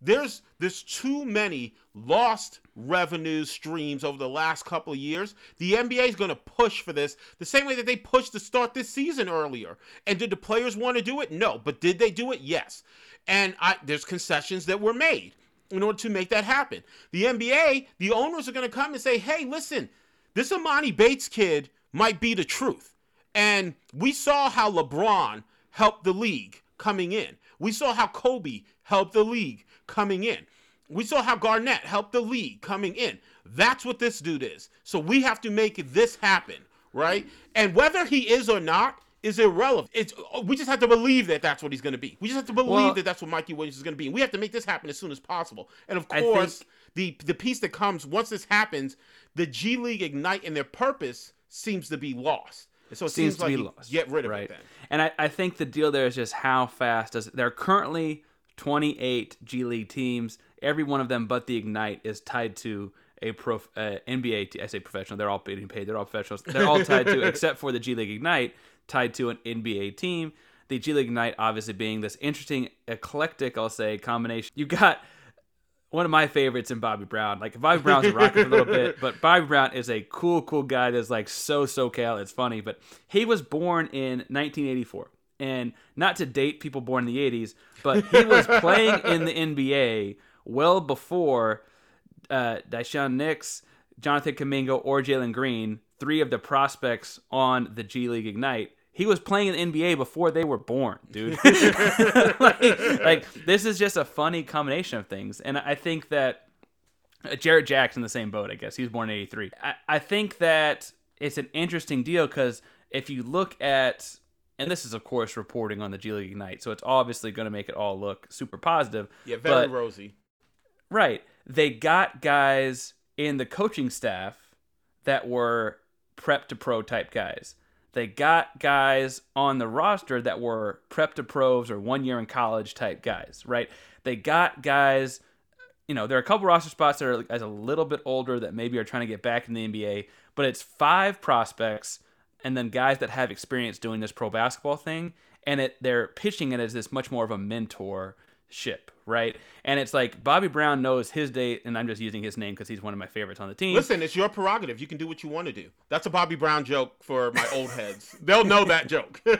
There's there's too many lost revenue streams over the last couple of years. The NBA is going to push for this the same way that they pushed to start this season earlier. And did the players want to do it? No, but did they do it? Yes. And I, there's concessions that were made in order to make that happen. The NBA, the owners are going to come and say, "Hey, listen, this Emoni Bates kid might be the truth." And we saw how LeBron helped the league coming in. We saw how Kobe helped the league coming in. We saw how Garnett helped the league coming in. That's what this dude is. So we have to make this happen, right? And whether he is or not is irrelevant. It's we just have to believe that that's what he's going to be. We just have to believe Well- that that's what Mikey Williams is going to be. And we have to make this happen as soon as possible. And of course, think- the the piece that comes once this happens, the G League Ignite and their purpose seems to be lost. And so it seems seems, to like be lost. get rid of right. it then. And I, I think the deal there is just how fast does there are currently 28 G League teams. Every one of them, but the Ignite, is tied to a pro uh, NBA. I say professional. They're all getting paid. They're all professionals. They're all tied to, except for the G League Ignite, tied to an NBA team. The G League Ignite, obviously, being this interesting, eclectic, I'll say, combination. You got one of my favorites in Bobby Brown. Like Bobby Brown's a rocket a little bit, but Bobby Brown is a cool, cool guy that's like so SoCal. It's funny, but he was born in 1984, and not to date people born in the 80s, but he was playing in the NBA well before uh, Daishen Nix, Jonathan Kuminga, or Jalen Green, three of the prospects on the G League Ignite. he was playing in the NBA before they were born, dude. like, like, this is just a funny combination of things, and I think that uh, Jarrett Jackson the same boat. I guess he was born in '83. I, I think that it's an interesting deal because if you look at and this is of course reporting on the G League Ignite, so it's obviously going to make it all look super positive. Yeah, very but- rosy. Right. They got guys in the coaching staff that were prep to pro type guys. They got guys on the roster that were prep to pros or one year in college type guys, right? They got guys, you know, there are a couple roster spots that are guys a little bit older that maybe are trying to get back in the NBA, but it's five prospects and then guys that have experience doing this pro basketball thing, and it they're pitching it as this much more of a mentorship, right? And it's like Bobby Brown knows his date, and I'm just using his name because he's one of my favorites on the team. Listen, it's your prerogative. You can do what you want to do. That's a Bobby Brown joke for my old heads. They'll know that joke.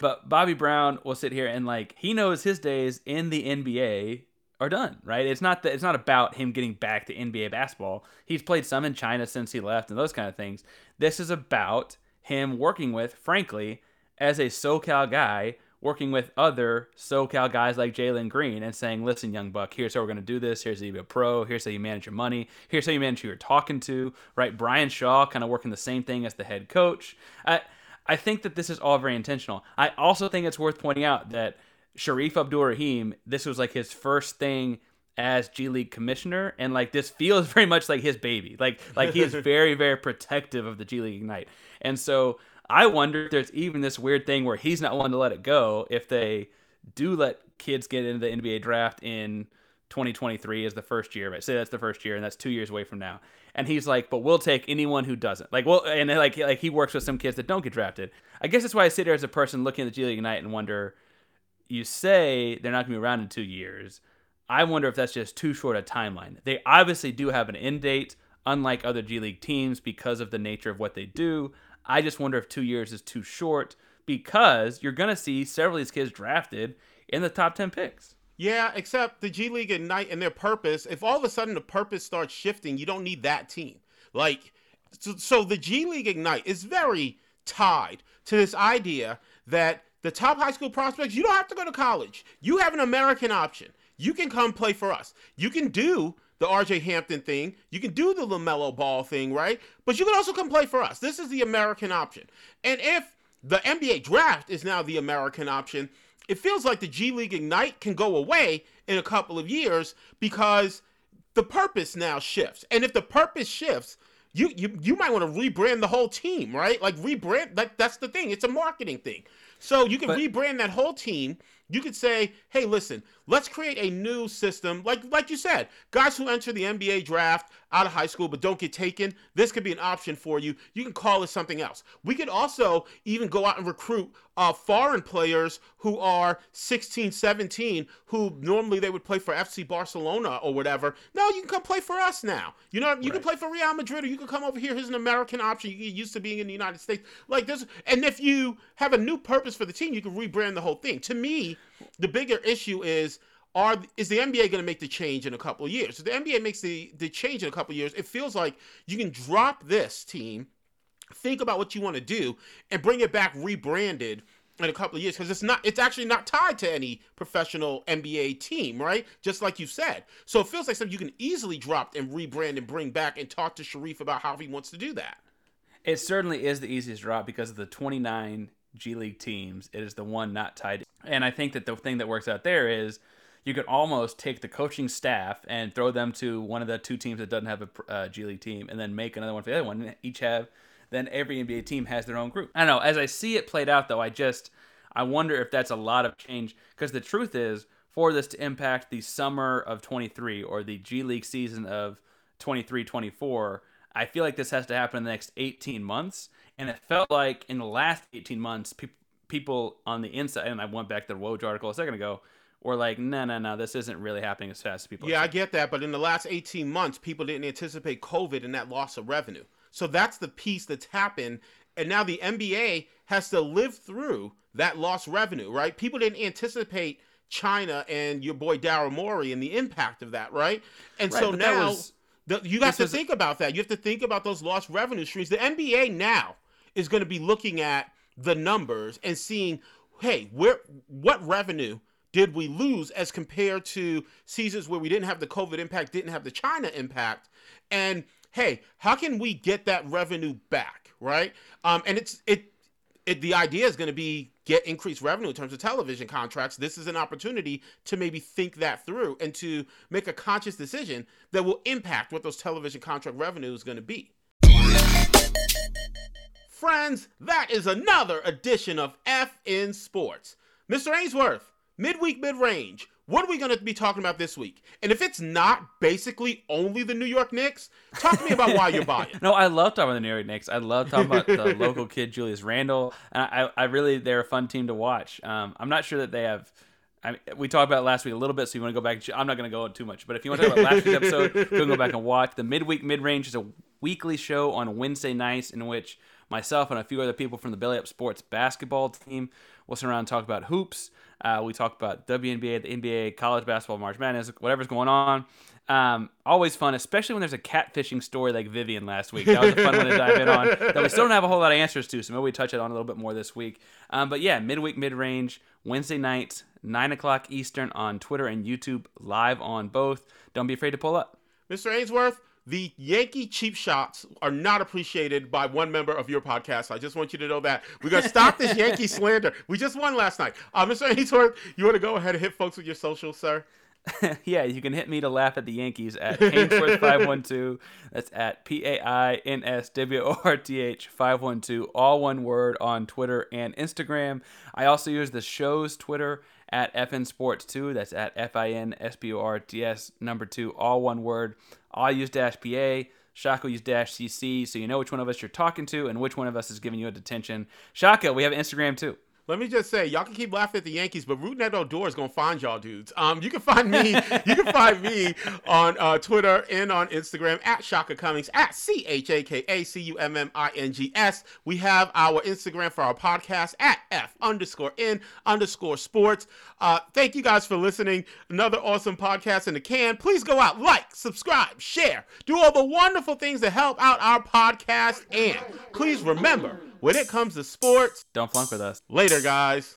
But Bobby Brown will sit here and like he knows his days in the NBA are done, right? It's not that it's not about him getting back to NBA basketball. He's played some in China since he left and those kind of things. This is about him working with, frankly, as a SoCal guy, working with other SoCal guys like Jalen Green and saying, listen, young buck, here's how we're going to do this. Here's how you be a pro. Here's how you manage your money. Here's how you manage who you're talking to, right? Brian Shaw kind of working the same thing as the head coach. I, I think that this is all very intentional. I also think it's worth pointing out that Shareef Abdur-Rahim, this was like his first thing as G League commissioner, and like this feels very much like his baby. Like like he is very very protective of the G League Ignite, and so I wonder if there's even this weird thing where he's not one to let it go if they do let kids get into the NBA draft in 2023 as the first year. Right? Say that's the first year, and that's two years away from now. And he's like, but we'll take anyone who doesn't. Like, well, and like like he works with some kids that don't get drafted. I guess that's why I sit here as a person looking at the G League Ignite and wonder. You say they're not going to be around in two years. I wonder if that's just too short a timeline. They obviously do have an end date, unlike other G League teams, because of the nature of what they do. I just wonder if two years is too short because you're going to see several of these kids drafted in the top 10 picks. Yeah, except the G League Ignite and their purpose, if all of a sudden the purpose starts shifting, you don't need that team. Like, so, so the G League Ignite is very tied to this idea that the top high school prospects, you don't have to go to college. You have an American option. You can come play for us. You can do the RJ Hampton thing. You can do the LaMelo Ball thing, right? But you can also come play for us. This is the American option. And if the NBA draft is now the American option, it feels like the G League Ignite can go away in a couple of years because the purpose now shifts. And if the purpose shifts, you you, you might want to rebrand the whole team, right? Like rebrand that that's the thing. It's a marketing thing. So you can But- rebrand that whole team. You could say, "Hey, listen, let's create a new system." Like like you said, guys who enter the NBA draft out of high school but don't get taken, this could be an option for you. You can call it something else. We could also even go out and recruit uh, foreign players who are 16, 17, who normally they would play for FC Barcelona or whatever. No, you can come play for us now. You know, you can play for Real Madrid or you can come over here. Here's an American option. You get used to being in the United States. Like this, and if you have a new purpose for the team, you can rebrand the whole thing. To me, the bigger issue is are is the NBA going to make the change in a couple of years? If the NBA makes the the change in a couple of years, it feels like you can drop this team, think about what you want to do, and bring it back rebranded in a couple of years because it's not it's actually not tied to any professional NBA team, right? Just like you said. So it feels like something you can easily drop and rebrand and bring back and talk to Shareef about how he wants to do that. It certainly is the easiest drop because of the 29 G League teams. It is the one not tied. And I think that the thing that works out there is you could almost take the coaching staff and throw them to one of the two teams that doesn't have a uh, G League team, and then make another one for the other one. And each have then every NBA team has their own group. I don't know. As I see it played out, though, I just I wonder if that's a lot of change because the truth is for this to impact the summer of 23 or the G League season of 23 24 I feel like this has to happen in the next 18 months. And it felt like in the last 18 months, pe- people on the inside, and I went back to the Woj article a second ago, were like, no, no, no, this isn't really happening as fast as people Yeah, I get that, but in the last 18 months, people didn't anticipate COVID and that loss of revenue. So that's the piece that's happened. And now the NBA has to live through that lost revenue, right? People didn't anticipate China and your boy Daryl Morey and the impact of that, right? And Right, so now was- the, you have to think about that. You have to think about those lost revenue streams. The NBA now is going to be looking at the numbers and seeing, hey, where what revenue did we lose as compared to seasons where we didn't have the COVID impact, didn't have the China impact, and hey, how can we get that revenue back, right? Um, and it's it it, the idea is going to be get increased revenue in terms of television contracts. This is an opportunity to maybe think that through and to make a conscious decision that will impact what those television contract revenue is going to be. Friends, that is another edition of F in Sports. Mr. Ainsworth, midweek mid range. What are we going to be talking about this week? And if it's not basically only the New York Knicks, talk to me about why you're buying. no, I love talking about the New York Knicks. I love talking about the local kid Julius Randle, and I, I really they're a fun team to watch. Um, I'm not sure that they have. I mean, we talked about last week a little bit, so you want to go back. I'm not going to go too much, but if you want to talk about last week's episode, you can go back and watch. The midweek mid range is a weekly show on Wednesday nights in which myself and a few other people from the Belly Up Sports basketball team We'll sit around and talk about hoops. Uh, we talk about WNBA, the NBA, college basketball, March Madness, whatever's going on. Um, always fun, especially when there's a catfishing story like Vivian last week. That was a fun one to dive in on that we still don't have a whole lot of answers to, so maybe we touch it on a little bit more this week. Um, but yeah, midweek, mid range, Wednesday nights, 9 o'clock Eastern on Twitter and YouTube, live on both. Don't be afraid to pull up. Mr. Ainsworth, the Yankee cheap shots are not appreciated by one member of your podcast. I just want you to know that. We're going to stop this Yankee slander. We just won last night. Uh, Mr. Ainsworth, you want to go ahead and hit folks with your social, sir? yeah, you can hit me to laugh at the Yankees at Ainsworth512. That's at P A I N S W O R T H 512, all one word on Twitter and Instagram. I also use the show's Twitter at FN Sports 2. That's at F I N S P O R T S number 2, all one word. I use dash PA. Chaka use dash CC, so you know which one of us you're talking to and which one of us is giving you a detention. Chaka, we have Instagram too. Let me just say, y'all can keep laughing at the Yankees, but Rougned Odor is gonna find y'all dudes. Um, you can find me, you can find me on uh, Twitter and on Instagram at Chaka Cummings at C H A K A C U M M I N G S. We have our Instagram for our podcast at F underscore N underscore Sports. Uh, thank you guys for listening. Another awesome podcast in the can. Please go out, like, subscribe, share, do all the wonderful things to help out our podcast, and please remember when it comes to sports, don't flunk with us. Later, guys.